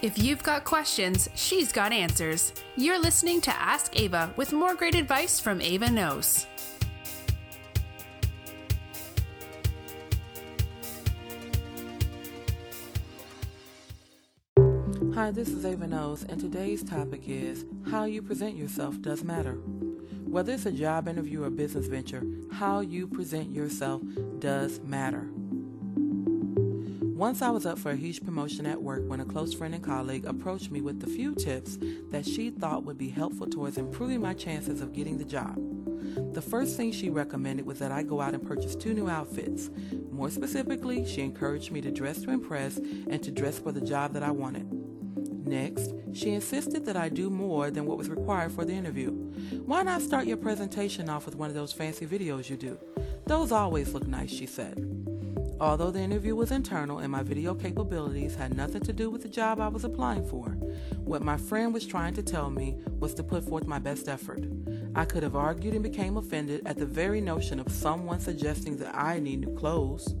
If you've got questions, she's got answers. You're listening to Ask Ava with more great advice from Ava Knows. Hi, this is Ava Knows, and today's topic is How You Present Yourself Does Matter. Whether it's a job interview or business venture, how you present yourself does matter. Once I was up for a huge promotion at work when a close friend and colleague approached me with a few tips that she thought would be helpful towards improving my chances of getting the job. The first thing she recommended was that I go out and purchase two new outfits. More specifically, she encouraged me to dress to impress and to dress for the job that I wanted. Next, she insisted that I do more than what was required for the interview. Why not start your presentation off with one of those fancy videos you do? Those always look nice, she said. Although the interview was internal and my video capabilities had nothing to do with the job I was applying for, what my friend was trying to tell me was to put forth my best effort. I could have argued and became offended at the very notion of someone suggesting that I need new clothes.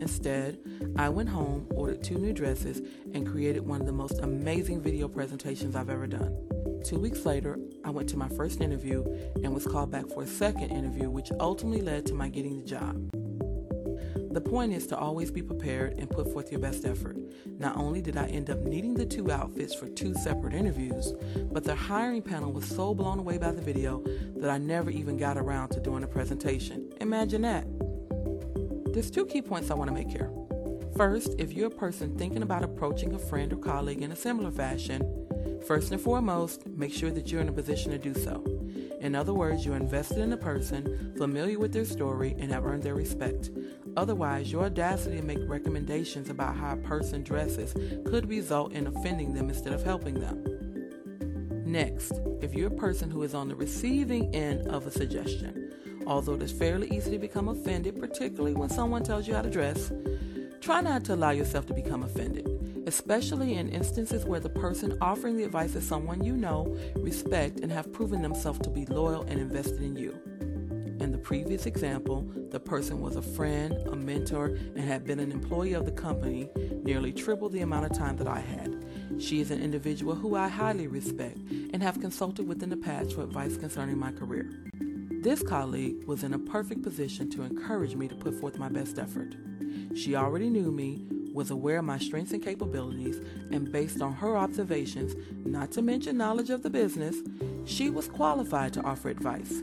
Instead, I went home, ordered two new dresses, and created one of the most amazing video presentations I've ever done. Two weeks later, I went to my first interview and was called back for a second interview, which ultimately led to my getting the job. The point is to always be prepared and put forth your best effort. Not only did I end up needing the two outfits for two separate interviews, but the hiring panel was so blown away by the video that I never even got around to doing a presentation. Imagine that. There's two key points I want to make here. First, if you're a person thinking about approaching a friend or colleague in a similar fashion, first and foremost, make sure that you're in a position to do so. In other words, you're invested in a person, familiar with their story, and have earned their respect. Otherwise, your audacity to make recommendations about how a person dresses could result in offending them instead of helping them. Next, if you're a person who is on the receiving end of a suggestion, although it is fairly easy to become offended, particularly when someone tells you how to dress, try not to allow yourself to become offended, especially in instances where the person offering the advice is someone you know, respect, and have proven themselves to be loyal and invested in you. In the previous example, the person was a friend, a mentor, and had been an employee of the company nearly triple the amount of time that I had. She is an individual who I highly respect and have consulted with in the past for advice concerning my career. This colleague was in a perfect position to encourage me to put forth my best effort. She already knew me, was aware of my strengths and capabilities, and based on her observations, not to mention knowledge of the business, she was qualified to offer advice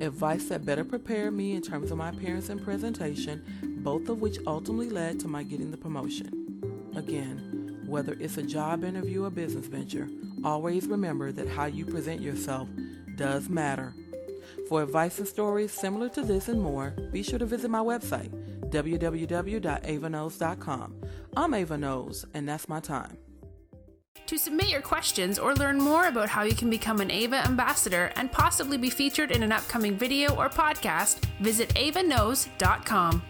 advice that better prepared me in terms of my appearance and presentation, both of which ultimately led to my getting the promotion. Again, whether it's a job interview or business venture, always remember that how you present yourself does matter. For advice and stories similar to this and more, be sure to visit my website, www.avaknows.com. I'm Ava Knows, and that's my time. To submit your questions or learn more about how you can become an Ava ambassador and possibly be featured in an upcoming video or podcast, visit avaknows.com.